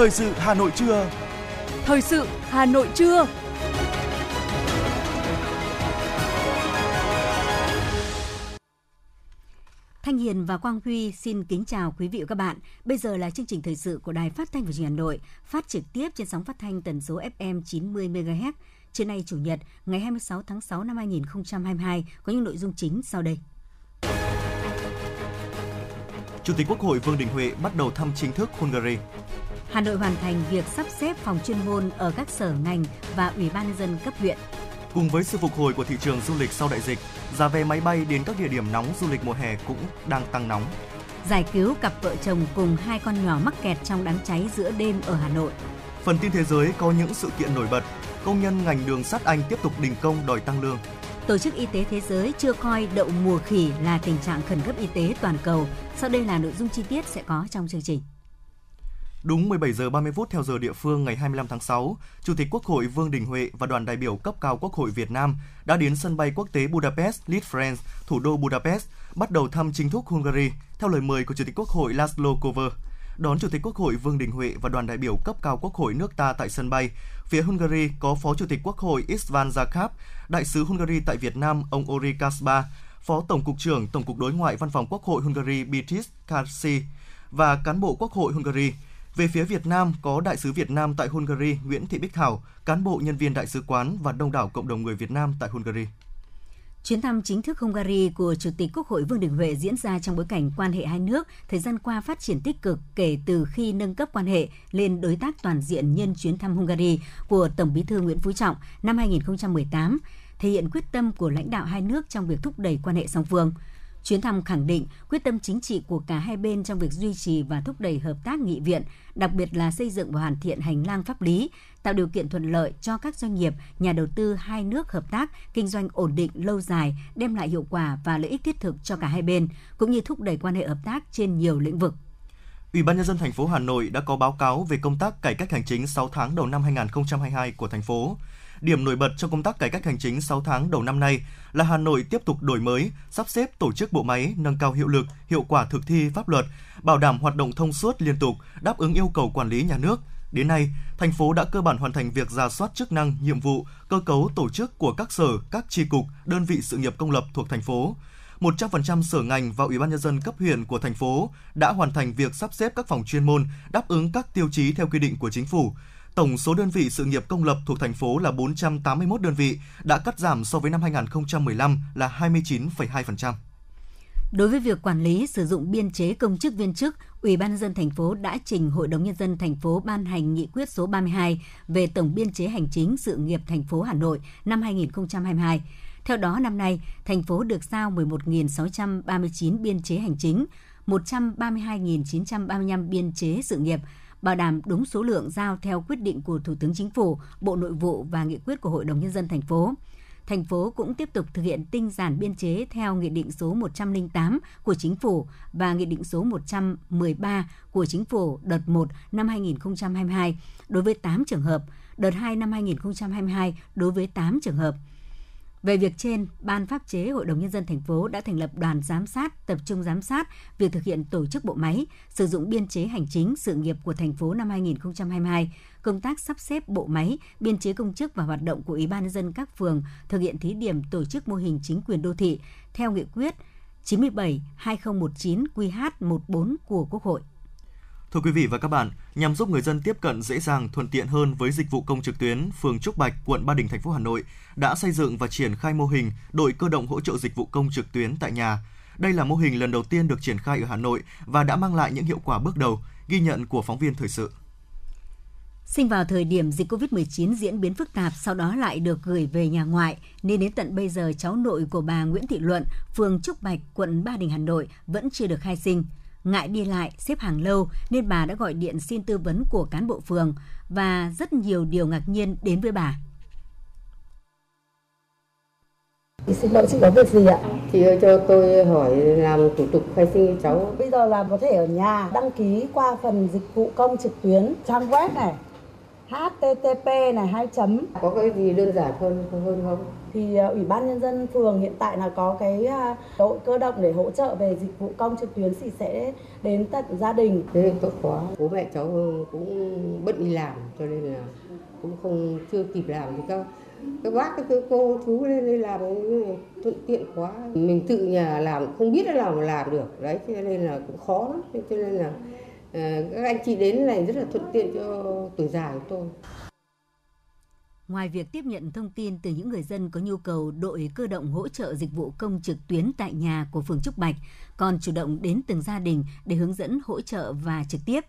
Thời sự Hà Nội trưa. Thời sự Hà Nội trưa. Thanh Hiền và Quang Huy xin kính chào quý vị và các bạn. Bây giờ là chương trình thời sự của Đài Phát thanh và Truyền hình Hà Nội, phát trực tiếp trên sóng phát thanh tần số FM 90 MHz. Trưa nay chủ nhật, ngày 26 tháng 6 năm 2022 có những nội dung chính sau đây. Chủ tịch Quốc hội Vương Đình Huệ bắt đầu thăm chính thức Hungary. Hà Nội hoàn thành việc sắp xếp phòng chuyên môn ở các sở ngành và Ủy ban nhân dân cấp huyện. Cùng với sự phục hồi của thị trường du lịch sau đại dịch, giá vé máy bay đến các địa điểm nóng du lịch mùa hè cũng đang tăng nóng. Giải cứu cặp vợ chồng cùng hai con nhỏ mắc kẹt trong đám cháy giữa đêm ở Hà Nội. Phần tin thế giới có những sự kiện nổi bật. Công nhân ngành đường sắt Anh tiếp tục đình công đòi tăng lương. Tổ chức Y tế Thế giới chưa coi đậu mùa khỉ là tình trạng khẩn cấp y tế toàn cầu. Sau đây là nội dung chi tiết sẽ có trong chương trình. Đúng 17 giờ 30 phút theo giờ địa phương ngày 25 tháng 6, Chủ tịch Quốc hội Vương Đình Huệ và đoàn đại biểu cấp cao Quốc hội Việt Nam đã đến sân bay quốc tế Budapest, Litfrance, thủ đô Budapest, bắt đầu thăm chính thức Hungary theo lời mời của Chủ tịch Quốc hội Laszlo Kover. Đón Chủ tịch Quốc hội Vương Đình Huệ và đoàn đại biểu cấp cao Quốc hội nước ta tại sân bay, phía Hungary có Phó Chủ tịch Quốc hội Istvan Zakap, Đại sứ Hungary tại Việt Nam ông Ori Kasba, Phó Tổng cục trưởng Tổng cục Đối ngoại Văn phòng Quốc hội Hungary Beatrice Karsi và cán bộ Quốc hội Hungary. Về phía Việt Nam có Đại sứ Việt Nam tại Hungary Nguyễn Thị Bích Thảo, cán bộ nhân viên đại sứ quán và đông đảo cộng đồng người Việt Nam tại Hungary. Chuyến thăm chính thức Hungary của Chủ tịch Quốc hội Vương Đình Huệ diễn ra trong bối cảnh quan hệ hai nước thời gian qua phát triển tích cực kể từ khi nâng cấp quan hệ lên đối tác toàn diện nhân chuyến thăm Hungary của Tổng Bí thư Nguyễn Phú Trọng năm 2018, thể hiện quyết tâm của lãnh đạo hai nước trong việc thúc đẩy quan hệ song phương. Chuyến thăm khẳng định quyết tâm chính trị của cả hai bên trong việc duy trì và thúc đẩy hợp tác nghị viện, đặc biệt là xây dựng và hoàn thiện hành lang pháp lý, tạo điều kiện thuận lợi cho các doanh nghiệp, nhà đầu tư hai nước hợp tác, kinh doanh ổn định lâu dài, đem lại hiệu quả và lợi ích thiết thực cho cả hai bên, cũng như thúc đẩy quan hệ hợp tác trên nhiều lĩnh vực. Ủy ban nhân dân thành phố Hà Nội đã có báo cáo về công tác cải cách hành chính 6 tháng đầu năm 2022 của thành phố. Điểm nổi bật trong công tác cải cách hành chính 6 tháng đầu năm nay là Hà Nội tiếp tục đổi mới, sắp xếp tổ chức bộ máy, nâng cao hiệu lực, hiệu quả thực thi pháp luật, bảo đảm hoạt động thông suốt liên tục, đáp ứng yêu cầu quản lý nhà nước. Đến nay, thành phố đã cơ bản hoàn thành việc ra soát chức năng, nhiệm vụ, cơ cấu tổ chức của các sở, các tri cục, đơn vị sự nghiệp công lập thuộc thành phố. 100% sở ngành và Ủy ban nhân dân cấp huyện của thành phố đã hoàn thành việc sắp xếp các phòng chuyên môn đáp ứng các tiêu chí theo quy định của chính phủ. Tổng số đơn vị sự nghiệp công lập thuộc thành phố là 481 đơn vị, đã cắt giảm so với năm 2015 là 29,2%. Đối với việc quản lý sử dụng biên chế công chức viên chức, Ủy ban nhân dân thành phố đã trình Hội đồng nhân dân thành phố ban hành nghị quyết số 32 về tổng biên chế hành chính sự nghiệp thành phố Hà Nội năm 2022. Theo đó, năm nay, thành phố được giao 11.639 biên chế hành chính, 132.935 biên chế sự nghiệp, bảo đảm đúng số lượng giao theo quyết định của Thủ tướng Chính phủ, Bộ Nội vụ và nghị quyết của Hội đồng Nhân dân thành phố. Thành phố cũng tiếp tục thực hiện tinh giản biên chế theo Nghị định số 108 của Chính phủ và Nghị định số 113 của Chính phủ đợt 1 năm 2022 đối với 8 trường hợp, đợt 2 năm 2022 đối với 8 trường hợp – về việc trên, Ban pháp chế Hội đồng Nhân dân thành phố đã thành lập đoàn giám sát, tập trung giám sát việc thực hiện tổ chức bộ máy, sử dụng biên chế hành chính sự nghiệp của thành phố năm 2022, công tác sắp xếp bộ máy, biên chế công chức và hoạt động của Ủy ban nhân dân các phường thực hiện thí điểm tổ chức mô hình chính quyền đô thị theo nghị quyết 97-2019 QH14 của Quốc hội. Thưa quý vị và các bạn, nhằm giúp người dân tiếp cận dễ dàng, thuận tiện hơn với dịch vụ công trực tuyến, phường Trúc Bạch, quận Ba Đình, thành phố Hà Nội đã xây dựng và triển khai mô hình đội cơ động hỗ trợ dịch vụ công trực tuyến tại nhà. Đây là mô hình lần đầu tiên được triển khai ở Hà Nội và đã mang lại những hiệu quả bước đầu, ghi nhận của phóng viên thời sự. Sinh vào thời điểm dịch COVID-19 diễn biến phức tạp, sau đó lại được gửi về nhà ngoại, nên đến tận bây giờ cháu nội của bà Nguyễn Thị Luận, phường Trúc Bạch, quận Ba Đình, Hà Nội vẫn chưa được khai sinh. Ngại đi lại, xếp hàng lâu nên bà đã gọi điện xin tư vấn của cán bộ phường và rất nhiều điều ngạc nhiên đến với bà. Xin lỗi chị có việc gì ạ? Chị ơi cho tôi hỏi làm thủ tục khai sinh cho cháu. Bây giờ làm có thể ở nhà đăng ký qua phần dịch vụ công trực tuyến trang web này http này hai chấm. Có cái gì đơn giản hơn hơn không? Thì uh, ủy ban nhân dân phường hiện tại là có cái uh, đội cơ động để hỗ trợ về dịch vụ công trực tuyến thì sẽ đến tận gia đình. Thế tốt quá. Bố mẹ cháu cũng bận đi làm cho nên là cũng không chưa kịp làm thì các các bác các cô chú lên đây làm thuận tiện quá. Mình tự nhà làm không biết là làm làm được. Đấy cho nên là cũng khó lắm. Cho nên là Ờ, các anh chị đến này rất là thuận tiện cho tuổi già của tôi Ngoài việc tiếp nhận thông tin từ những người dân có nhu cầu đội cơ động hỗ trợ dịch vụ công trực tuyến tại nhà của phường Trúc Bạch, còn chủ động đến từng gia đình để hướng dẫn hỗ trợ và trực tiếp,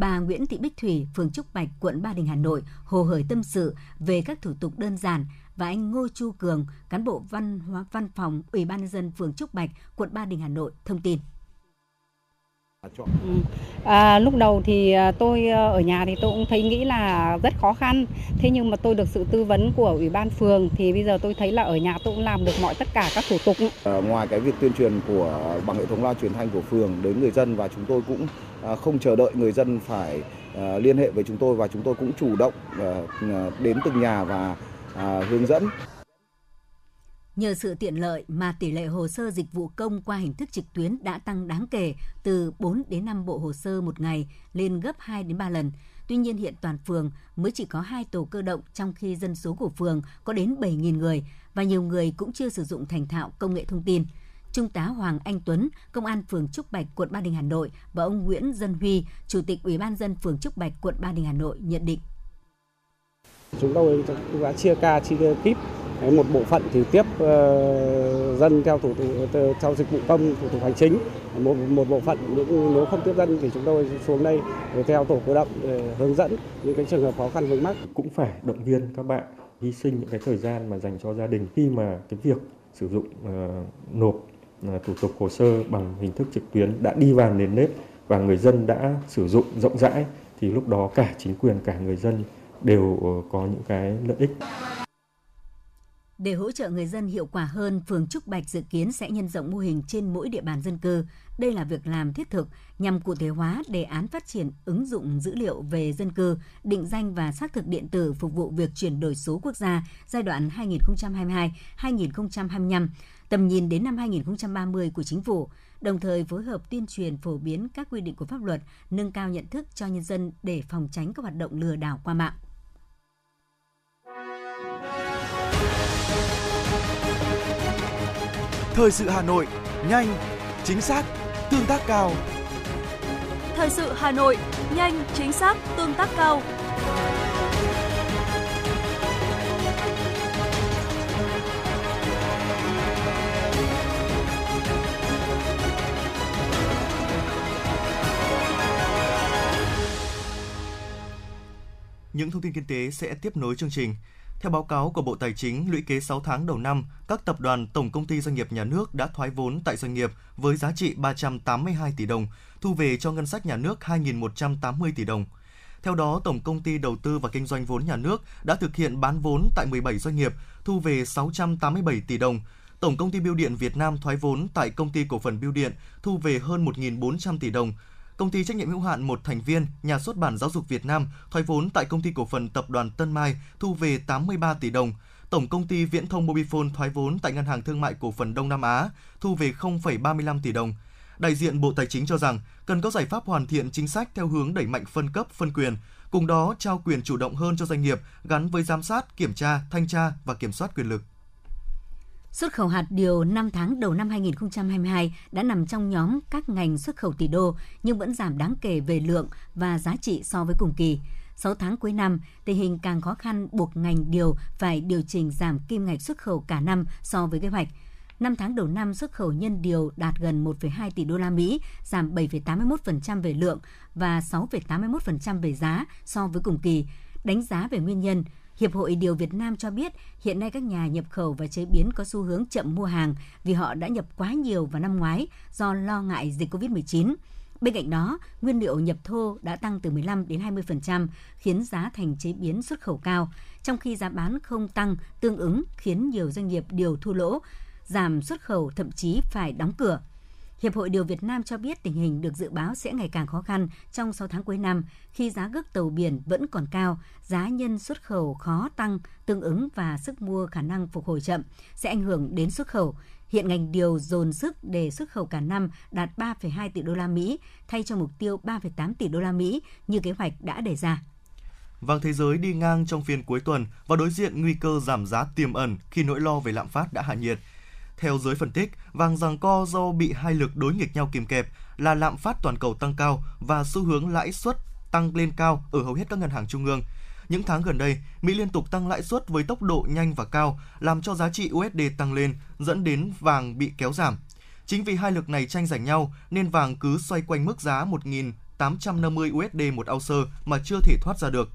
bà Nguyễn Thị Bích Thủy, phường Trúc Bạch, quận Ba Đình, Hà Nội, hồ hởi tâm sự về các thủ tục đơn giản và anh Ngô Chu Cường, cán bộ văn hóa văn phòng Ủy ban nhân dân phường Trúc Bạch, quận Ba Đình, Hà Nội thông tin. Ừ. À, lúc đầu thì à, tôi à, ở nhà thì tôi cũng thấy nghĩ là rất khó khăn. Thế nhưng mà tôi được sự tư vấn của ủy ban phường thì bây giờ tôi thấy là ở nhà tôi cũng làm được mọi tất cả các thủ tục. À, ngoài cái việc tuyên truyền của bằng hệ thống loa truyền thanh của phường đến người dân và chúng tôi cũng à, không chờ đợi người dân phải à, liên hệ với chúng tôi và chúng tôi cũng chủ động à, đến từng nhà và à, hướng dẫn Nhờ sự tiện lợi mà tỷ lệ hồ sơ dịch vụ công qua hình thức trực tuyến đã tăng đáng kể từ 4 đến 5 bộ hồ sơ một ngày lên gấp 2 đến 3 lần. Tuy nhiên hiện toàn phường mới chỉ có 2 tổ cơ động trong khi dân số của phường có đến 7.000 người và nhiều người cũng chưa sử dụng thành thạo công nghệ thông tin. Trung tá Hoàng Anh Tuấn, Công an phường Trúc Bạch, quận Ba Đình, Hà Nội và ông Nguyễn Dân Huy, Chủ tịch Ủy ban dân phường Trúc Bạch, quận Ba Đình, Hà Nội nhận định. Chúng tôi đã chia ca, chia kíp. Một bộ phận thì tiếp ờ, dân theo thủ tục ờ, theo dịch vụ công thủ tục hành chính. Một một bộ phận những nếu không tiếp dân thì chúng tôi xuống đây để theo tổ cơ động để hướng dẫn những cái trường hợp khó khăn vướng mắc. Cũng phải động viên các bạn hy sinh những cái thời gian mà dành cho gia đình khi mà cái việc sử dụng uh, nộp uh, thủ tục hồ sơ bằng hình thức trực tuyến đã đi vào nền nếp và người dân đã sử dụng rộng rãi thì lúc đó cả chính quyền cả người dân đều ờ, có những cái lợi ích. Để hỗ trợ người dân hiệu quả hơn, phường Trúc Bạch dự kiến sẽ nhân rộng mô hình trên mỗi địa bàn dân cư. Đây là việc làm thiết thực nhằm cụ thể hóa đề án phát triển ứng dụng dữ liệu về dân cư, định danh và xác thực điện tử phục vụ việc chuyển đổi số quốc gia giai đoạn 2022-2025, tầm nhìn đến năm 2030 của chính phủ, đồng thời phối hợp tuyên truyền phổ biến các quy định của pháp luật, nâng cao nhận thức cho nhân dân để phòng tránh các hoạt động lừa đảo qua mạng. Thời sự Hà Nội, nhanh, chính xác, tương tác cao. Thời sự Hà Nội, nhanh, chính xác, tương tác cao. Những thông tin kinh tế sẽ tiếp nối chương trình. Theo báo cáo của Bộ Tài chính, lũy kế 6 tháng đầu năm, các tập đoàn tổng công ty doanh nghiệp nhà nước đã thoái vốn tại doanh nghiệp với giá trị 382 tỷ đồng, thu về cho ngân sách nhà nước 2.180 tỷ đồng. Theo đó, Tổng công ty Đầu tư và Kinh doanh vốn nhà nước đã thực hiện bán vốn tại 17 doanh nghiệp, thu về 687 tỷ đồng. Tổng công ty Biêu điện Việt Nam thoái vốn tại công ty cổ phần Biêu điện, thu về hơn 1.400 tỷ đồng công ty trách nhiệm hữu hạn một thành viên nhà xuất bản giáo dục Việt Nam thoái vốn tại công ty cổ phần tập đoàn Tân Mai thu về 83 tỷ đồng. Tổng công ty Viễn thông Mobifone thoái vốn tại Ngân hàng Thương mại Cổ phần Đông Nam Á thu về 0,35 tỷ đồng. Đại diện Bộ Tài chính cho rằng cần có giải pháp hoàn thiện chính sách theo hướng đẩy mạnh phân cấp, phân quyền, cùng đó trao quyền chủ động hơn cho doanh nghiệp gắn với giám sát, kiểm tra, thanh tra và kiểm soát quyền lực. Xuất khẩu hạt điều 5 tháng đầu năm 2022 đã nằm trong nhóm các ngành xuất khẩu tỷ đô nhưng vẫn giảm đáng kể về lượng và giá trị so với cùng kỳ. 6 tháng cuối năm, tình hình càng khó khăn buộc ngành điều phải điều chỉnh giảm kim ngạch xuất khẩu cả năm so với kế hoạch. 5 tháng đầu năm xuất khẩu nhân điều đạt gần 1,2 tỷ đô la Mỹ, giảm 7,81% về lượng và 6,81% về giá so với cùng kỳ. Đánh giá về nguyên nhân, Hiệp hội Điều Việt Nam cho biết hiện nay các nhà nhập khẩu và chế biến có xu hướng chậm mua hàng vì họ đã nhập quá nhiều vào năm ngoái do lo ngại dịch COVID-19. Bên cạnh đó, nguyên liệu nhập thô đã tăng từ 15 đến 20%, khiến giá thành chế biến xuất khẩu cao, trong khi giá bán không tăng tương ứng khiến nhiều doanh nghiệp điều thua lỗ, giảm xuất khẩu thậm chí phải đóng cửa. Hiệp hội Điều Việt Nam cho biết tình hình được dự báo sẽ ngày càng khó khăn trong 6 tháng cuối năm khi giá cước tàu biển vẫn còn cao, giá nhân xuất khẩu khó tăng tương ứng và sức mua khả năng phục hồi chậm sẽ ảnh hưởng đến xuất khẩu. Hiện ngành điều dồn sức để xuất khẩu cả năm đạt 3,2 tỷ đô la Mỹ thay cho mục tiêu 3,8 tỷ đô la Mỹ như kế hoạch đã đề ra. Vàng thế giới đi ngang trong phiên cuối tuần và đối diện nguy cơ giảm giá tiềm ẩn khi nỗi lo về lạm phát đã hạ nhiệt. Theo giới phân tích, vàng giằng co do bị hai lực đối nghịch nhau kìm kẹp là lạm phát toàn cầu tăng cao và xu hướng lãi suất tăng lên cao ở hầu hết các ngân hàng trung ương. Những tháng gần đây, Mỹ liên tục tăng lãi suất với tốc độ nhanh và cao, làm cho giá trị USD tăng lên, dẫn đến vàng bị kéo giảm. Chính vì hai lực này tranh giành nhau nên vàng cứ xoay quanh mức giá 1.850 USD một ounce mà chưa thể thoát ra được.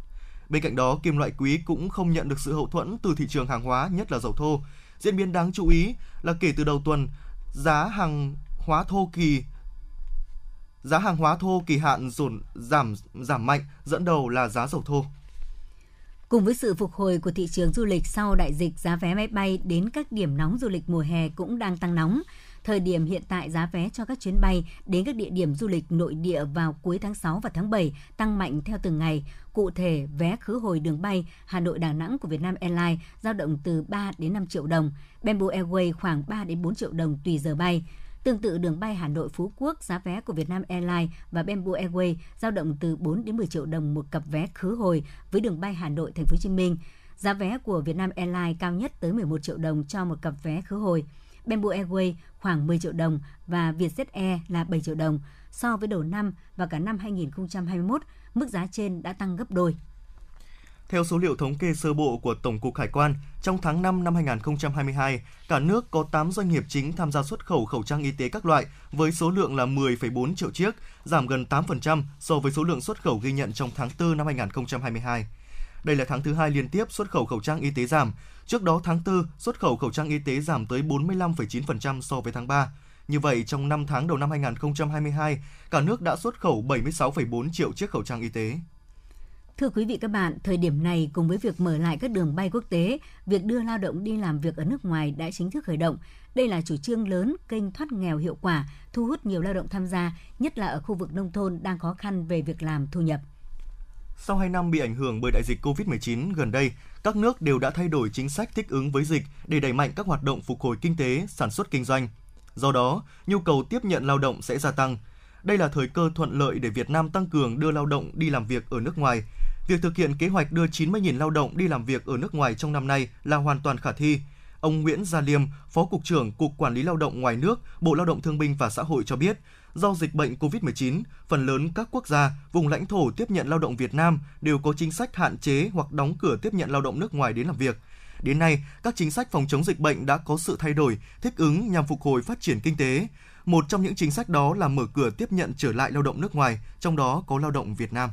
Bên cạnh đó, kim loại quý cũng không nhận được sự hậu thuẫn từ thị trường hàng hóa, nhất là dầu thô. Diễn biến đáng chú ý là kể từ đầu tuần, giá hàng hóa thô kỳ giá hàng hóa thô kỳ hạn dồn giảm giảm mạnh, dẫn đầu là giá dầu thô. Cùng với sự phục hồi của thị trường du lịch sau đại dịch, giá vé máy bay đến các điểm nóng du lịch mùa hè cũng đang tăng nóng. Thời điểm hiện tại giá vé cho các chuyến bay đến các địa điểm du lịch nội địa vào cuối tháng 6 và tháng 7 tăng mạnh theo từng ngày. Cụ thể, vé khứ hồi đường bay Hà Nội Đà Nẵng của Vietnam Airlines dao động từ 3 đến 5 triệu đồng, Bamboo Airways khoảng 3 đến 4 triệu đồng tùy giờ bay. Tương tự đường bay Hà Nội Phú Quốc, giá vé của Vietnam Airlines và Bamboo Airways dao động từ 4 đến 10 triệu đồng một cặp vé khứ hồi với đường bay Hà Nội Thành phố Hồ Chí Minh. Giá vé của Vietnam Airlines cao nhất tới 11 triệu đồng cho một cặp vé khứ hồi. Bamboo Airways khoảng 10 triệu đồng và Vietjet Air là 7 triệu đồng. So với đầu năm và cả năm 2021, mức giá trên đã tăng gấp đôi. Theo số liệu thống kê sơ bộ của Tổng cục Hải quan, trong tháng 5 năm 2022, cả nước có 8 doanh nghiệp chính tham gia xuất khẩu khẩu trang y tế các loại với số lượng là 10,4 triệu chiếc, giảm gần 8% so với số lượng xuất khẩu ghi nhận trong tháng 4 năm 2022. Đây là tháng thứ hai liên tiếp xuất khẩu khẩu trang y tế giảm. Trước đó tháng 4, xuất khẩu khẩu trang y tế giảm tới 45,9% so với tháng 3. Như vậy, trong 5 tháng đầu năm 2022, cả nước đã xuất khẩu 76,4 triệu chiếc khẩu trang y tế. Thưa quý vị các bạn, thời điểm này cùng với việc mở lại các đường bay quốc tế, việc đưa lao động đi làm việc ở nước ngoài đã chính thức khởi động. Đây là chủ trương lớn, kênh thoát nghèo hiệu quả, thu hút nhiều lao động tham gia, nhất là ở khu vực nông thôn đang khó khăn về việc làm thu nhập. Sau 2 năm bị ảnh hưởng bởi đại dịch COVID-19 gần đây, các nước đều đã thay đổi chính sách thích ứng với dịch để đẩy mạnh các hoạt động phục hồi kinh tế, sản xuất kinh doanh. Do đó, nhu cầu tiếp nhận lao động sẽ gia tăng. Đây là thời cơ thuận lợi để Việt Nam tăng cường đưa lao động đi làm việc ở nước ngoài. Việc thực hiện kế hoạch đưa 90.000 lao động đi làm việc ở nước ngoài trong năm nay là hoàn toàn khả thi. Ông Nguyễn Gia Liêm, Phó Cục trưởng Cục Quản lý Lao động ngoài nước, Bộ Lao động Thương binh và Xã hội cho biết, do dịch bệnh COVID-19, phần lớn các quốc gia, vùng lãnh thổ tiếp nhận lao động Việt Nam đều có chính sách hạn chế hoặc đóng cửa tiếp nhận lao động nước ngoài đến làm việc. Đến nay, các chính sách phòng chống dịch bệnh đã có sự thay đổi, thích ứng nhằm phục hồi phát triển kinh tế. Một trong những chính sách đó là mở cửa tiếp nhận trở lại lao động nước ngoài, trong đó có lao động Việt Nam.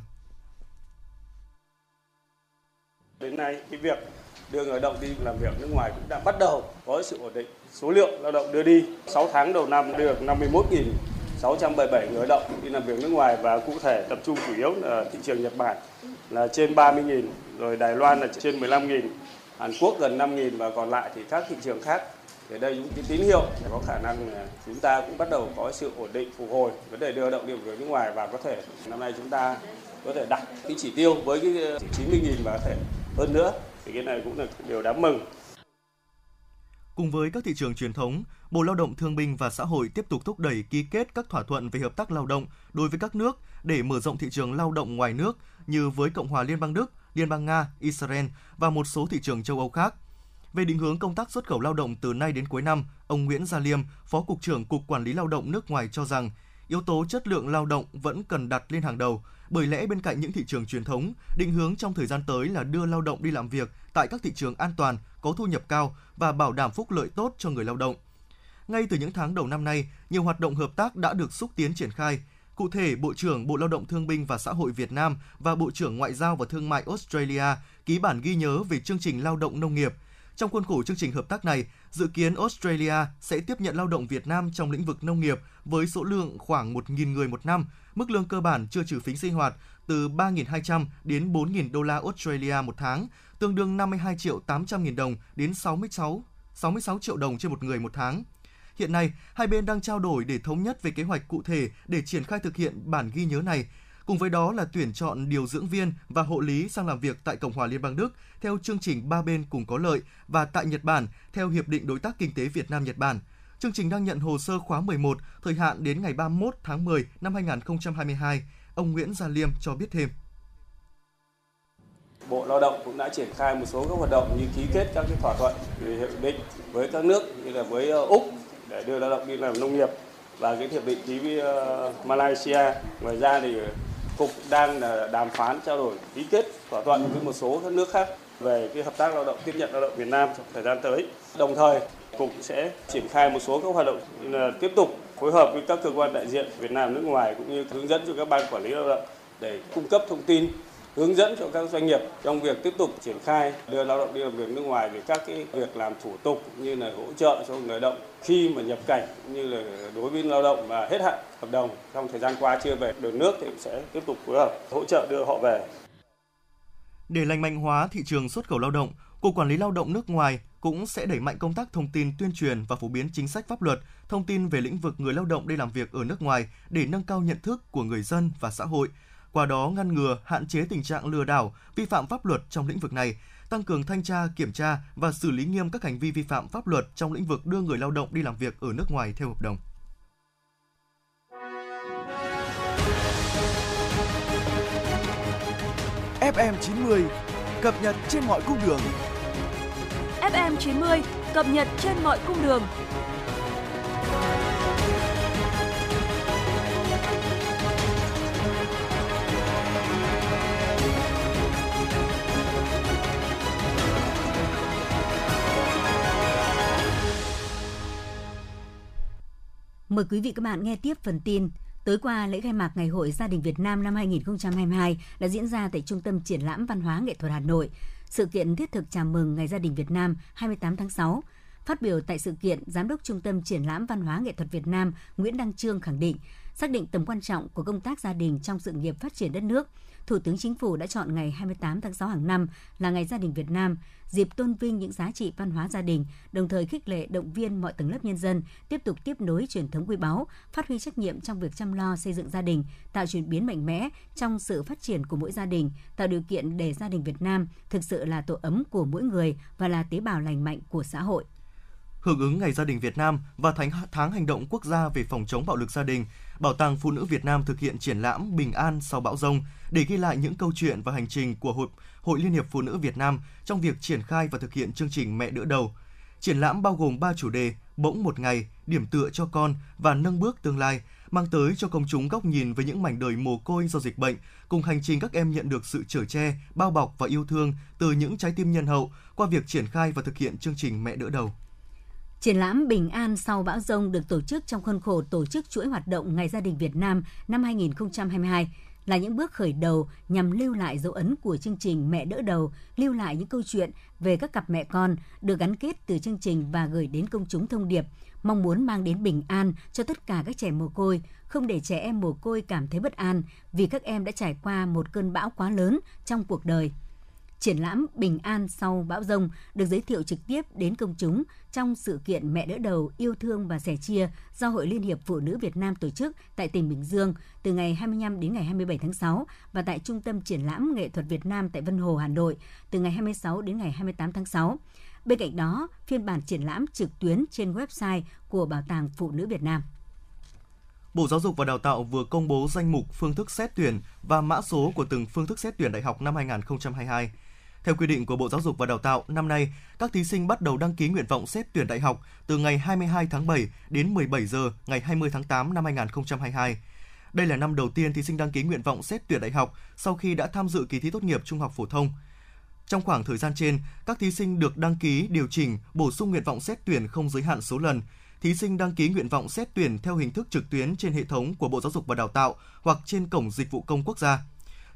Đến nay, cái việc đưa người lao động đi làm việc nước ngoài cũng đã bắt đầu có sự ổn định. Số lượng lao động đưa đi 6 tháng đầu năm được 677 người lao động đi làm việc nước ngoài và cụ thể tập trung chủ yếu là thị trường Nhật Bản là trên 30.000, rồi Đài Loan là trên 15.000, Hàn Quốc gần 5.000 và còn lại thì các thị trường khác. Thì đây những cái tín hiệu để có khả năng chúng ta cũng bắt đầu có sự ổn định phục hồi. Vấn đề đưa lao động đi việc nước ngoài và có thể năm nay chúng ta có thể đặt cái chỉ tiêu với cái ờ, 90.000 và có thể hơn nữa. Thì cái này cũng là điều đáng mừng. Cùng với các thị trường truyền thống, Bộ Lao động Thương binh và Xã hội tiếp tục thúc đẩy ký kết các thỏa thuận về hợp tác lao động đối với các nước để mở rộng thị trường lao động ngoài nước như với Cộng hòa Liên bang Đức, Liên bang Nga, Israel và một số thị trường châu Âu khác. Về định hướng công tác xuất khẩu lao động từ nay đến cuối năm, ông Nguyễn Gia Liêm, Phó Cục trưởng Cục Quản lý Lao động nước ngoài cho rằng yếu tố chất lượng lao động vẫn cần đặt lên hàng đầu, bởi lẽ bên cạnh những thị trường truyền thống, định hướng trong thời gian tới là đưa lao động đi làm việc tại các thị trường an toàn, có thu nhập cao và bảo đảm phúc lợi tốt cho người lao động. Ngay từ những tháng đầu năm nay, nhiều hoạt động hợp tác đã được xúc tiến triển khai. Cụ thể, Bộ trưởng Bộ Lao động Thương binh và Xã hội Việt Nam và Bộ trưởng Ngoại giao và Thương mại Australia ký bản ghi nhớ về chương trình lao động nông nghiệp – trong khuôn khổ chương trình hợp tác này, dự kiến Australia sẽ tiếp nhận lao động Việt Nam trong lĩnh vực nông nghiệp với số lượng khoảng 1.000 người một năm, mức lương cơ bản chưa trừ phí sinh hoạt từ 3.200 đến 4.000 đô la Australia một tháng, tương đương 52 triệu 800 nghìn đồng đến 66 66 triệu đồng trên một người một tháng. Hiện nay, hai bên đang trao đổi để thống nhất về kế hoạch cụ thể để triển khai thực hiện bản ghi nhớ này. Cùng với đó là tuyển chọn điều dưỡng viên và hộ lý sang làm việc tại Cộng hòa Liên bang Đức theo chương trình ba bên cùng có lợi và tại Nhật Bản theo Hiệp định Đối tác Kinh tế Việt Nam-Nhật Bản. Chương trình đang nhận hồ sơ khóa 11, thời hạn đến ngày 31 tháng 10 năm 2022. Ông Nguyễn Gia Liêm cho biết thêm. Bộ Lao động cũng đã triển khai một số các hoạt động như ký kết các cái thỏa thuận về hiệp định với các nước như là với ờ, Úc để đưa lao động đi làm nông nghiệp và cái hiệp định ký với ờ, Malaysia. Ngoài ra thì cục đang là đàm phán trao đổi ký kết thỏa thuận với một số các nước khác về cái hợp tác lao động tiếp nhận lao động Việt Nam trong thời gian tới. Đồng thời, cục sẽ triển khai một số các hoạt động là tiếp tục phối hợp với các cơ quan đại diện Việt Nam nước ngoài cũng như hướng dẫn cho các ban quản lý lao động để cung cấp thông tin hướng dẫn cho các doanh nghiệp trong việc tiếp tục triển khai đưa lao động đi làm việc nước ngoài về các cái việc làm thủ tục như là hỗ trợ cho người lao động khi mà nhập cảnh cũng như là đối với lao động mà hết hạn hợp đồng trong thời gian qua chưa về được nước thì sẽ tiếp tục phối hợp hỗ trợ đưa họ về. Để lành mạnh hóa thị trường xuất khẩu lao động, Cục Quản lý Lao động nước ngoài cũng sẽ đẩy mạnh công tác thông tin tuyên truyền và phổ biến chính sách pháp luật, thông tin về lĩnh vực người lao động đi làm việc ở nước ngoài để nâng cao nhận thức của người dân và xã hội, qua đó ngăn ngừa, hạn chế tình trạng lừa đảo, vi phạm pháp luật trong lĩnh vực này, tăng cường thanh tra, kiểm tra và xử lý nghiêm các hành vi vi phạm pháp luật trong lĩnh vực đưa người lao động đi làm việc ở nước ngoài theo hợp đồng. FM90 cập nhật trên mọi cung đường. FM 90 cập nhật trên mọi cung đường. Mời quý vị các bạn nghe tiếp phần tin. Tối qua, lễ khai mạc Ngày hội Gia đình Việt Nam năm 2022 đã diễn ra tại Trung tâm Triển lãm Văn hóa Nghệ thuật Hà Nội. Sự kiện thiết thực chào mừng Ngày Gia đình Việt Nam 28 tháng 6. Phát biểu tại sự kiện, Giám đốc Trung tâm Triển lãm Văn hóa Nghệ thuật Việt Nam Nguyễn Đăng Trương khẳng định, xác định tầm quan trọng của công tác gia đình trong sự nghiệp phát triển đất nước, Thủ tướng Chính phủ đã chọn ngày 28 tháng 6 hàng năm là Ngày Gia đình Việt Nam, dịp tôn vinh những giá trị văn hóa gia đình, đồng thời khích lệ động viên mọi tầng lớp nhân dân tiếp tục tiếp nối truyền thống quý báu, phát huy trách nhiệm trong việc chăm lo xây dựng gia đình, tạo chuyển biến mạnh mẽ trong sự phát triển của mỗi gia đình, tạo điều kiện để gia đình Việt Nam thực sự là tổ ấm của mỗi người và là tế bào lành mạnh của xã hội. Hưởng ứng Ngày Gia đình Việt Nam và tháng, tháng hành động quốc gia về phòng chống bạo lực gia đình, Bảo tàng Phụ nữ Việt Nam thực hiện triển lãm Bình an sau bão rông để ghi lại những câu chuyện và hành trình của Hội, Hội Liên hiệp Phụ nữ Việt Nam trong việc triển khai và thực hiện chương trình Mẹ đỡ đầu. Triển lãm bao gồm 3 chủ đề: Bỗng một ngày, Điểm tựa cho con và Nâng bước tương lai, mang tới cho công chúng góc nhìn về những mảnh đời mồ côi do dịch bệnh, cùng hành trình các em nhận được sự chở che, bao bọc và yêu thương từ những trái tim nhân hậu qua việc triển khai và thực hiện chương trình Mẹ đỡ đầu. Triển lãm Bình an sau bão rông được tổ chức trong khuôn khổ tổ chức chuỗi hoạt động Ngày Gia đình Việt Nam năm 2022 là những bước khởi đầu nhằm lưu lại dấu ấn của chương trình Mẹ đỡ đầu, lưu lại những câu chuyện về các cặp mẹ con được gắn kết từ chương trình và gửi đến công chúng thông điệp, mong muốn mang đến bình an cho tất cả các trẻ mồ côi, không để trẻ em mồ côi cảm thấy bất an vì các em đã trải qua một cơn bão quá lớn trong cuộc đời triển lãm Bình an sau bão rông được giới thiệu trực tiếp đến công chúng trong sự kiện Mẹ đỡ đầu yêu thương và sẻ chia do Hội Liên hiệp Phụ nữ Việt Nam tổ chức tại tỉnh Bình Dương từ ngày 25 đến ngày 27 tháng 6 và tại Trung tâm Triển lãm Nghệ thuật Việt Nam tại Vân Hồ, Hà Nội từ ngày 26 đến ngày 28 tháng 6. Bên cạnh đó, phiên bản triển lãm trực tuyến trên website của Bảo tàng Phụ nữ Việt Nam. Bộ Giáo dục và Đào tạo vừa công bố danh mục phương thức xét tuyển và mã số của từng phương thức xét tuyển đại học năm 2022. Theo quy định của Bộ Giáo dục và Đào tạo, năm nay, các thí sinh bắt đầu đăng ký nguyện vọng xét tuyển đại học từ ngày 22 tháng 7 đến 17 giờ ngày 20 tháng 8 năm 2022. Đây là năm đầu tiên thí sinh đăng ký nguyện vọng xét tuyển đại học sau khi đã tham dự kỳ thi tốt nghiệp trung học phổ thông. Trong khoảng thời gian trên, các thí sinh được đăng ký điều chỉnh, bổ sung nguyện vọng xét tuyển không giới hạn số lần. Thí sinh đăng ký nguyện vọng xét tuyển theo hình thức trực tuyến trên hệ thống của Bộ Giáo dục và Đào tạo hoặc trên cổng dịch vụ công quốc gia.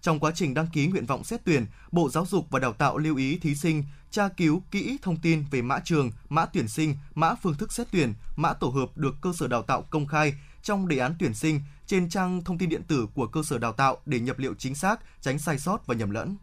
Trong quá trình đăng ký nguyện vọng xét tuyển, Bộ Giáo dục và Đào tạo lưu ý thí sinh tra cứu kỹ thông tin về mã trường, mã tuyển sinh, mã phương thức xét tuyển, mã tổ hợp được cơ sở đào tạo công khai trong đề án tuyển sinh trên trang thông tin điện tử của cơ sở đào tạo để nhập liệu chính xác, tránh sai sót và nhầm lẫn.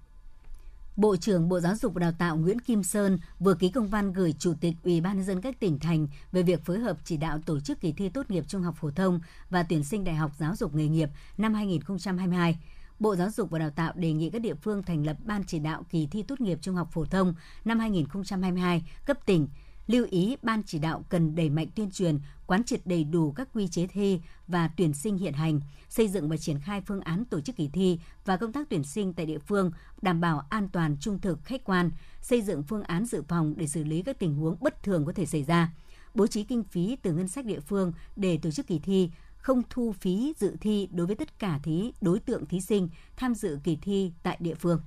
Bộ trưởng Bộ Giáo dục và Đào tạo Nguyễn Kim Sơn vừa ký công văn gửi Chủ tịch Ủy ban nhân dân các tỉnh thành về việc phối hợp chỉ đạo tổ chức kỳ thi tốt nghiệp trung học phổ thông và tuyển sinh đại học giáo dục nghề nghiệp năm 2022. Bộ Giáo dục và Đào tạo đề nghị các địa phương thành lập ban chỉ đạo kỳ thi tốt nghiệp trung học phổ thông năm 2022 cấp tỉnh lưu ý ban chỉ đạo cần đẩy mạnh tuyên truyền, quán triệt đầy đủ các quy chế thi và tuyển sinh hiện hành, xây dựng và triển khai phương án tổ chức kỳ thi và công tác tuyển sinh tại địa phương đảm bảo an toàn trung thực khách quan, xây dựng phương án dự phòng để xử lý các tình huống bất thường có thể xảy ra, bố trí kinh phí từ ngân sách địa phương để tổ chức kỳ thi, không thu phí dự thi đối với tất cả thí đối tượng thí sinh tham dự kỳ thi tại địa phương.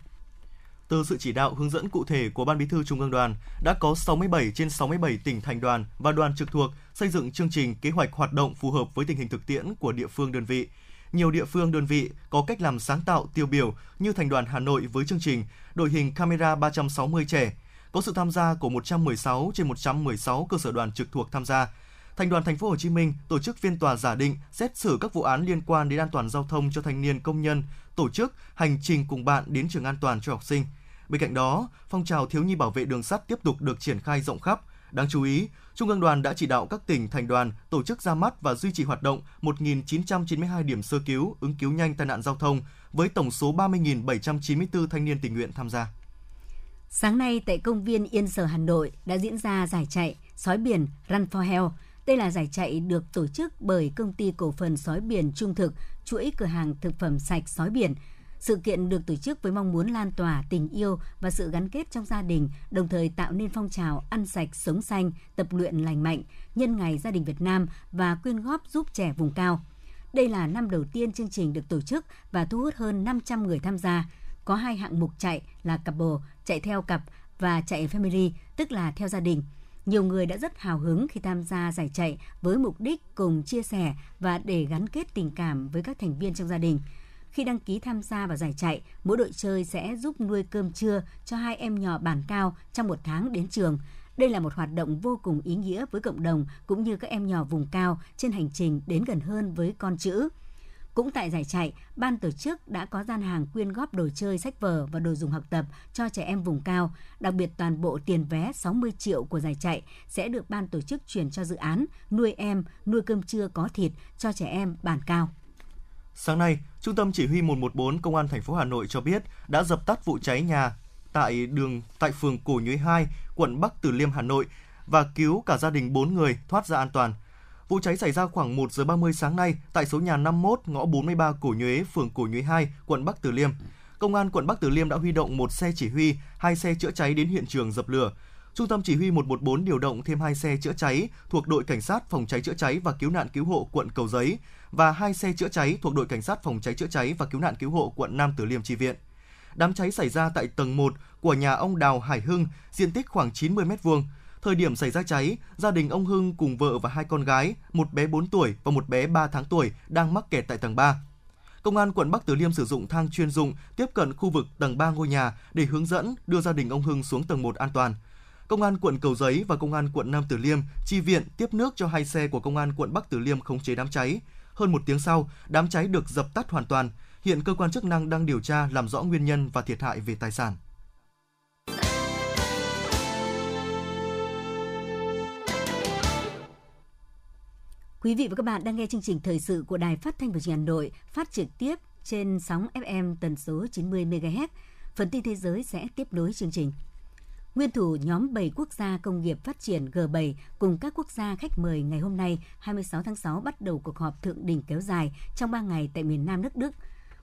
Từ sự chỉ đạo hướng dẫn cụ thể của Ban Bí thư Trung ương Đoàn, đã có 67 trên 67 tỉnh thành đoàn và đoàn trực thuộc xây dựng chương trình kế hoạch hoạt động phù hợp với tình hình thực tiễn của địa phương đơn vị. Nhiều địa phương đơn vị có cách làm sáng tạo tiêu biểu như thành đoàn Hà Nội với chương trình đội hình camera 360 trẻ, có sự tham gia của 116 trên 116 cơ sở đoàn trực thuộc tham gia. Thành đoàn Thành phố Hồ Chí Minh tổ chức phiên tòa giả định xét xử các vụ án liên quan đến an toàn giao thông cho thanh niên công nhân, tổ chức hành trình cùng bạn đến trường an toàn cho học sinh. Bên cạnh đó, phong trào thiếu nhi bảo vệ đường sắt tiếp tục được triển khai rộng khắp. Đáng chú ý, Trung ương đoàn đã chỉ đạo các tỉnh, thành đoàn tổ chức ra mắt và duy trì hoạt động 1.992 điểm sơ cứu, ứng cứu nhanh tai nạn giao thông với tổng số 30.794 thanh niên tình nguyện tham gia. Sáng nay tại công viên Yên Sở Hà Nội đã diễn ra giải chạy Sói biển Run for Health. Đây là giải chạy được tổ chức bởi công ty cổ phần sói biển Trung thực, chuỗi cửa hàng thực phẩm sạch sói biển – sự kiện được tổ chức với mong muốn lan tỏa tình yêu và sự gắn kết trong gia đình, đồng thời tạo nên phong trào ăn sạch, sống xanh, tập luyện lành mạnh, nhân ngày gia đình Việt Nam và quyên góp giúp trẻ vùng cao. Đây là năm đầu tiên chương trình được tổ chức và thu hút hơn 500 người tham gia. Có hai hạng mục chạy là cặp bồ chạy theo cặp và chạy family, tức là theo gia đình. Nhiều người đã rất hào hứng khi tham gia giải chạy với mục đích cùng chia sẻ và để gắn kết tình cảm với các thành viên trong gia đình. Khi đăng ký tham gia vào giải chạy, mỗi đội chơi sẽ giúp nuôi cơm trưa cho hai em nhỏ bản cao trong một tháng đến trường. Đây là một hoạt động vô cùng ý nghĩa với cộng đồng cũng như các em nhỏ vùng cao trên hành trình đến gần hơn với con chữ. Cũng tại giải chạy, ban tổ chức đã có gian hàng quyên góp đồ chơi, sách vở và đồ dùng học tập cho trẻ em vùng cao. Đặc biệt toàn bộ tiền vé 60 triệu của giải chạy sẽ được ban tổ chức chuyển cho dự án nuôi em, nuôi cơm trưa có thịt cho trẻ em bản cao. Sáng nay, Trung tâm Chỉ huy 114 Công an thành phố Hà Nội cho biết đã dập tắt vụ cháy nhà tại đường tại phường Cổ Nhuế 2, quận Bắc Từ Liêm, Hà Nội và cứu cả gia đình 4 người thoát ra an toàn. Vụ cháy xảy ra khoảng 1 giờ 30 sáng nay tại số nhà 51 ngõ 43 Cổ Nhuế, phường Cổ Nhuế 2, quận Bắc Từ Liêm. Công an quận Bắc Từ Liêm đã huy động một xe chỉ huy, hai xe chữa cháy đến hiện trường dập lửa. Trung tâm chỉ huy 114 điều động thêm hai xe chữa cháy thuộc đội cảnh sát phòng cháy chữa cháy và cứu nạn cứu hộ quận Cầu Giấy và hai xe chữa cháy thuộc đội cảnh sát phòng cháy chữa cháy và cứu nạn cứu hộ quận Nam Từ Liêm chi viện. Đám cháy xảy ra tại tầng 1 của nhà ông Đào Hải Hưng, diện tích khoảng 90 m2. Thời điểm xảy ra cháy, gia đình ông Hưng cùng vợ và hai con gái, một bé 4 tuổi và một bé 3 tháng tuổi đang mắc kẹt tại tầng 3. Công an quận Bắc Từ Liêm sử dụng thang chuyên dụng tiếp cận khu vực tầng 3 ngôi nhà để hướng dẫn đưa gia đình ông Hưng xuống tầng 1 an toàn. Công an quận Cầu Giấy và Công an quận Nam Từ Liêm chi viện tiếp nước cho hai xe của Công an quận Bắc Từ Liêm khống chế đám cháy. Hơn một tiếng sau, đám cháy được dập tắt hoàn toàn. Hiện cơ quan chức năng đang điều tra làm rõ nguyên nhân và thiệt hại về tài sản. Quý vị và các bạn đang nghe chương trình thời sự của Đài Phát thanh và Truyền hình Hà Nội, phát trực tiếp trên sóng FM tần số 90 MHz. Phần tin thế giới sẽ tiếp nối chương trình. Nguyên thủ nhóm 7 quốc gia công nghiệp phát triển G7 cùng các quốc gia khách mời ngày hôm nay 26 tháng 6 bắt đầu cuộc họp thượng đỉnh kéo dài trong 3 ngày tại miền Nam nước Đức.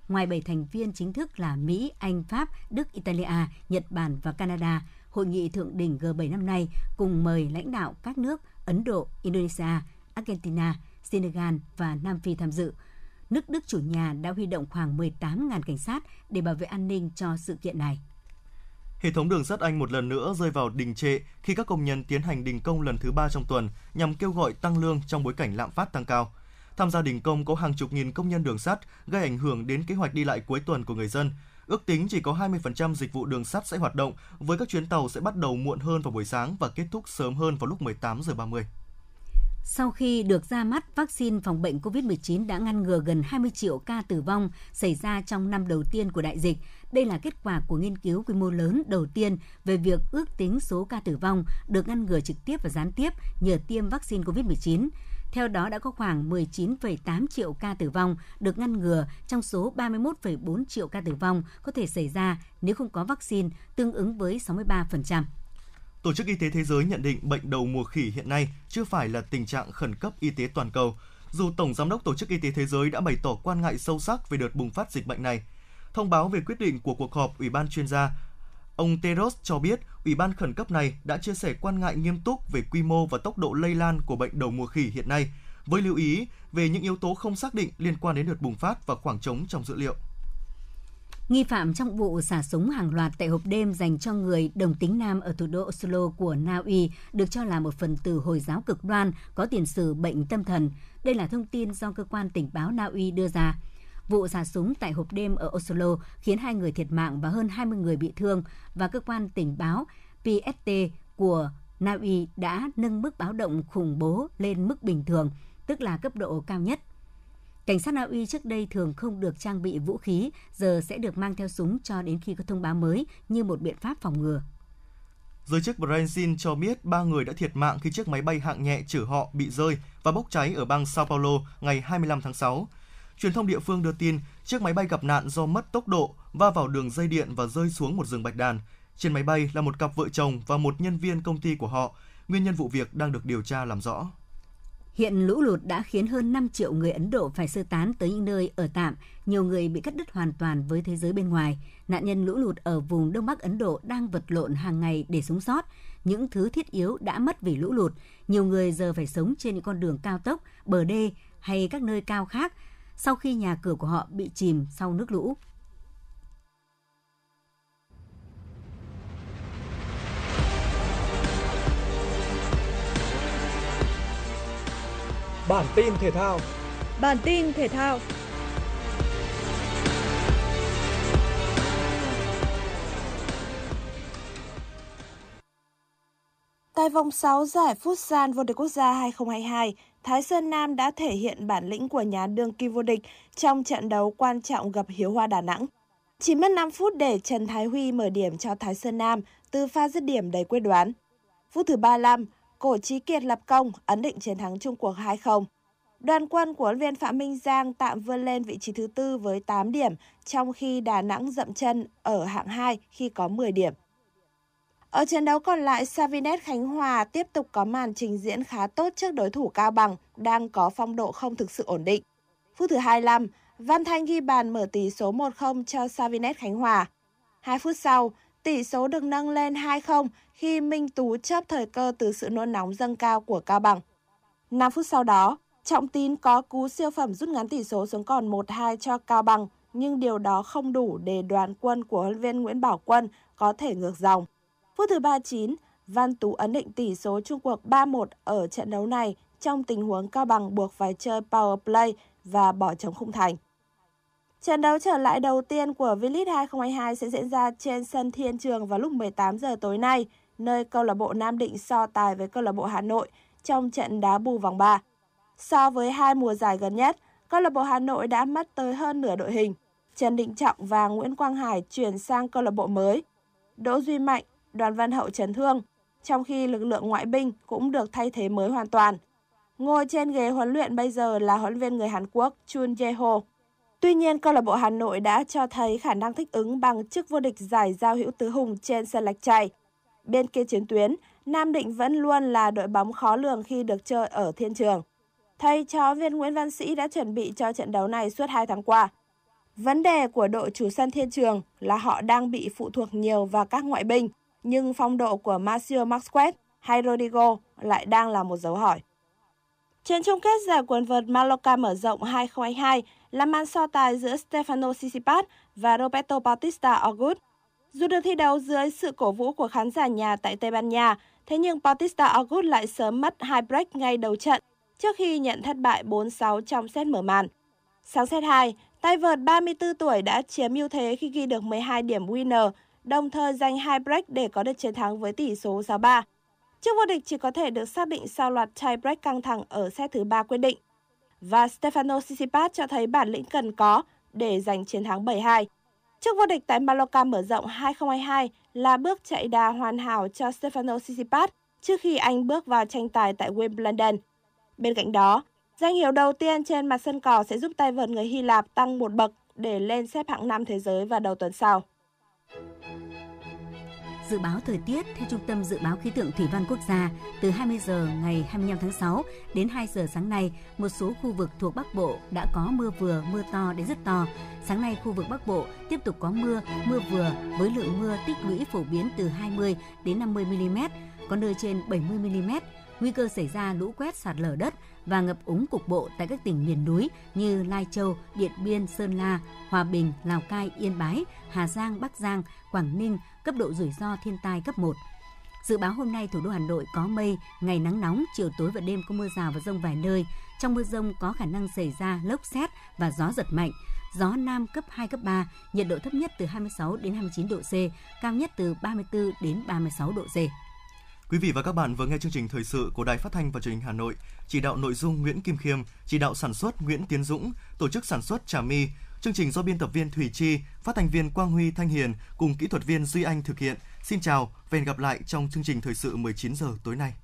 Ngoài 7 thành viên chính thức là Mỹ, Anh, Pháp, Đức, Italia, Nhật Bản và Canada, hội nghị thượng đỉnh G7 năm nay cùng mời lãnh đạo các nước Ấn Độ, Indonesia, Argentina, Senegal và Nam Phi tham dự. Nước Đức chủ nhà đã huy động khoảng 18.000 cảnh sát để bảo vệ an ninh cho sự kiện này. Hệ thống đường sắt Anh một lần nữa rơi vào đình trệ khi các công nhân tiến hành đình công lần thứ ba trong tuần nhằm kêu gọi tăng lương trong bối cảnh lạm phát tăng cao. Tham gia đình công có hàng chục nghìn công nhân đường sắt, gây ảnh hưởng đến kế hoạch đi lại cuối tuần của người dân. Ước tính chỉ có 20% dịch vụ đường sắt sẽ hoạt động, với các chuyến tàu sẽ bắt đầu muộn hơn vào buổi sáng và kết thúc sớm hơn vào lúc 18 giờ 30. Sau khi được ra mắt, vaccine phòng bệnh COVID-19 đã ngăn ngừa gần 20 triệu ca tử vong xảy ra trong năm đầu tiên của đại dịch. Đây là kết quả của nghiên cứu quy mô lớn đầu tiên về việc ước tính số ca tử vong được ngăn ngừa trực tiếp và gián tiếp nhờ tiêm vaccine COVID-19. Theo đó đã có khoảng 19,8 triệu ca tử vong được ngăn ngừa trong số 31,4 triệu ca tử vong có thể xảy ra nếu không có vaccine, tương ứng với 63%. Tổ chức Y tế Thế giới nhận định bệnh đầu mùa khỉ hiện nay chưa phải là tình trạng khẩn cấp y tế toàn cầu, dù Tổng Giám đốc Tổ chức Y tế Thế giới đã bày tỏ quan ngại sâu sắc về đợt bùng phát dịch bệnh này. Thông báo về quyết định của cuộc họp Ủy ban chuyên gia, ông Teros cho biết Ủy ban khẩn cấp này đã chia sẻ quan ngại nghiêm túc về quy mô và tốc độ lây lan của bệnh đầu mùa khỉ hiện nay, với lưu ý về những yếu tố không xác định liên quan đến đợt bùng phát và khoảng trống trong dữ liệu. Nghi phạm trong vụ xả súng hàng loạt tại hộp đêm dành cho người đồng tính nam ở thủ đô Oslo của Na Uy được cho là một phần tử Hồi giáo cực đoan có tiền sử bệnh tâm thần. Đây là thông tin do cơ quan tình báo Na Uy đưa ra. Vụ xả súng tại hộp đêm ở Oslo khiến hai người thiệt mạng và hơn 20 người bị thương và cơ quan tình báo PST của Na Uy đã nâng mức báo động khủng bố lên mức bình thường, tức là cấp độ cao nhất. Cảnh sát Na Uy trước đây thường không được trang bị vũ khí, giờ sẽ được mang theo súng cho đến khi có thông báo mới như một biện pháp phòng ngừa. Giới chức Brazil cho biết ba người đã thiệt mạng khi chiếc máy bay hạng nhẹ chở họ bị rơi và bốc cháy ở bang Sao Paulo ngày 25 tháng 6. Truyền thông địa phương đưa tin chiếc máy bay gặp nạn do mất tốc độ, va vào đường dây điện và rơi xuống một rừng bạch đàn. Trên máy bay là một cặp vợ chồng và một nhân viên công ty của họ. Nguyên nhân vụ việc đang được điều tra làm rõ. Hiện lũ lụt đã khiến hơn 5 triệu người Ấn Độ phải sơ tán tới những nơi ở tạm, nhiều người bị cắt đứt hoàn toàn với thế giới bên ngoài. Nạn nhân lũ lụt ở vùng Đông Bắc Ấn Độ đang vật lộn hàng ngày để sống sót. Những thứ thiết yếu đã mất vì lũ lụt. Nhiều người giờ phải sống trên những con đường cao tốc, bờ đê hay các nơi cao khác sau khi nhà cửa của họ bị chìm sau nước lũ. Bản tin thể thao. Bản tin thể thao. Tại vòng 6 giải Futsal vô địch quốc gia 2022, Thái Sơn Nam đã thể hiện bản lĩnh của nhà đương kim vô địch trong trận đấu quan trọng gặp Hiếu Hoa Đà Nẵng. Chỉ mất 5 phút để Trần Thái Huy mở điểm cho Thái Sơn Nam từ pha dứt điểm đầy quyết đoán. Phút thứ 35, Cổ Trí Kiệt lập công, ấn định chiến thắng chung cuộc 2-0. Đoàn quân của huấn viên Phạm Minh Giang tạm vươn lên vị trí thứ tư với 8 điểm, trong khi Đà Nẵng dậm chân ở hạng 2 khi có 10 điểm. Ở trận đấu còn lại, Savinet Khánh Hòa tiếp tục có màn trình diễn khá tốt trước đối thủ Cao Bằng, đang có phong độ không thực sự ổn định. Phút thứ 25, Văn Thanh ghi bàn mở tỷ số 1-0 cho Savinet Khánh Hòa. Hai phút sau, tỷ số được nâng lên 2-0 khi Minh Tú chấp thời cơ từ sự nôn nóng dâng cao của Cao Bằng. 5 phút sau đó, Trọng Tín có cú siêu phẩm rút ngắn tỷ số xuống còn 1-2 cho Cao Bằng, nhưng điều đó không đủ để đoàn quân của huấn viên Nguyễn Bảo Quân có thể ngược dòng. Phút thứ 39, Văn Tú ấn định tỷ số chung cuộc 3-1 ở trận đấu này trong tình huống Cao Bằng buộc phải chơi power play và bỏ trống khung thành. Trận đấu trở lại đầu tiên của V-League 2022 sẽ diễn ra trên sân Thiên Trường vào lúc 18 giờ tối nay, nơi câu lạc bộ Nam Định so tài với câu lạc bộ Hà Nội trong trận đá bù vòng 3. So với hai mùa giải gần nhất, câu lạc bộ Hà Nội đã mất tới hơn nửa đội hình. Trần Định Trọng và Nguyễn Quang Hải chuyển sang câu lạc bộ mới. Đỗ Duy Mạnh, Đoàn Văn Hậu chấn thương, trong khi lực lượng ngoại binh cũng được thay thế mới hoàn toàn. Ngồi trên ghế huấn luyện bây giờ là huấn viên người Hàn Quốc Chun Jae-ho. Tuy nhiên, câu lạc bộ Hà Nội đã cho thấy khả năng thích ứng bằng chức vô địch giải giao hữu tứ hùng trên sân lạch chay. Bên kia chiến tuyến, Nam Định vẫn luôn là đội bóng khó lường khi được chơi ở thiên trường. Thầy trò viên Nguyễn Văn Sĩ đã chuẩn bị cho trận đấu này suốt 2 tháng qua. Vấn đề của đội chủ sân thiên trường là họ đang bị phụ thuộc nhiều vào các ngoại binh, nhưng phong độ của Marcio Marquez hay Rodrigo lại đang là một dấu hỏi. Trận chung kết giải quần vợt Mallorca mở rộng 2022 là màn so tài giữa Stefano Tsitsipas và Roberto Bautista Agut. Dù được thi đấu dưới sự cổ vũ của khán giả nhà tại Tây Ban Nha, thế nhưng Bautista Agut lại sớm mất hai break ngay đầu trận trước khi nhận thất bại 4-6 trong set mở màn. Sáng set 2, tay vợt 34 tuổi đã chiếm ưu thế khi ghi được 12 điểm winner, đồng thời giành hai break để có được chiến thắng với tỷ số 6-3. Chức vô địch chỉ có thể được xác định sau loạt tie break căng thẳng ở set thứ ba quyết định. Và Stefano Tsitsipas cho thấy bản lĩnh cần có để giành chiến thắng 7-2. Chức vô địch tại Mallorca mở rộng 2022 là bước chạy đà hoàn hảo cho Stefano Tsitsipas trước khi anh bước vào tranh tài tại Wimbledon. Bên cạnh đó, danh hiệu đầu tiên trên mặt sân cỏ sẽ giúp tay vợt người Hy Lạp tăng một bậc để lên xếp hạng 5 thế giới vào đầu tuần sau. Dự báo thời tiết theo Trung tâm Dự báo Khí tượng Thủy văn Quốc gia, từ 20 giờ ngày 25 tháng 6 đến 2 giờ sáng nay, một số khu vực thuộc Bắc Bộ đã có mưa vừa, mưa to đến rất to. Sáng nay, khu vực Bắc Bộ tiếp tục có mưa, mưa vừa với lượng mưa tích lũy phổ biến từ 20 đến 50 mm, có nơi trên 70 mm. Nguy cơ xảy ra lũ quét sạt lở đất và ngập úng cục bộ tại các tỉnh miền núi như Lai Châu, Điện Biên, Sơn La, Hòa Bình, Lào Cai, Yên Bái, Hà Giang, Bắc Giang, Quảng Ninh, cấp độ rủi ro thiên tai cấp 1. Dự báo hôm nay thủ đô Hà Nội có mây, ngày nắng nóng, chiều tối và đêm có mưa rào và rông vài nơi. Trong mưa rông có khả năng xảy ra lốc xét và gió giật mạnh. Gió Nam cấp 2, cấp 3, nhiệt độ thấp nhất từ 26 đến 29 độ C, cao nhất từ 34 đến 36 độ C. Quý vị và các bạn vừa nghe chương trình thời sự của Đài Phát thanh và Truyền hình Hà Nội, chỉ đạo nội dung Nguyễn Kim Khiêm, chỉ đạo sản xuất Nguyễn Tiến Dũng, tổ chức sản xuất Trà My. Chương trình do biên tập viên Thủy Chi, phát thanh viên Quang Huy Thanh Hiền cùng kỹ thuật viên Duy Anh thực hiện. Xin chào và hẹn gặp lại trong chương trình thời sự 19 giờ tối nay.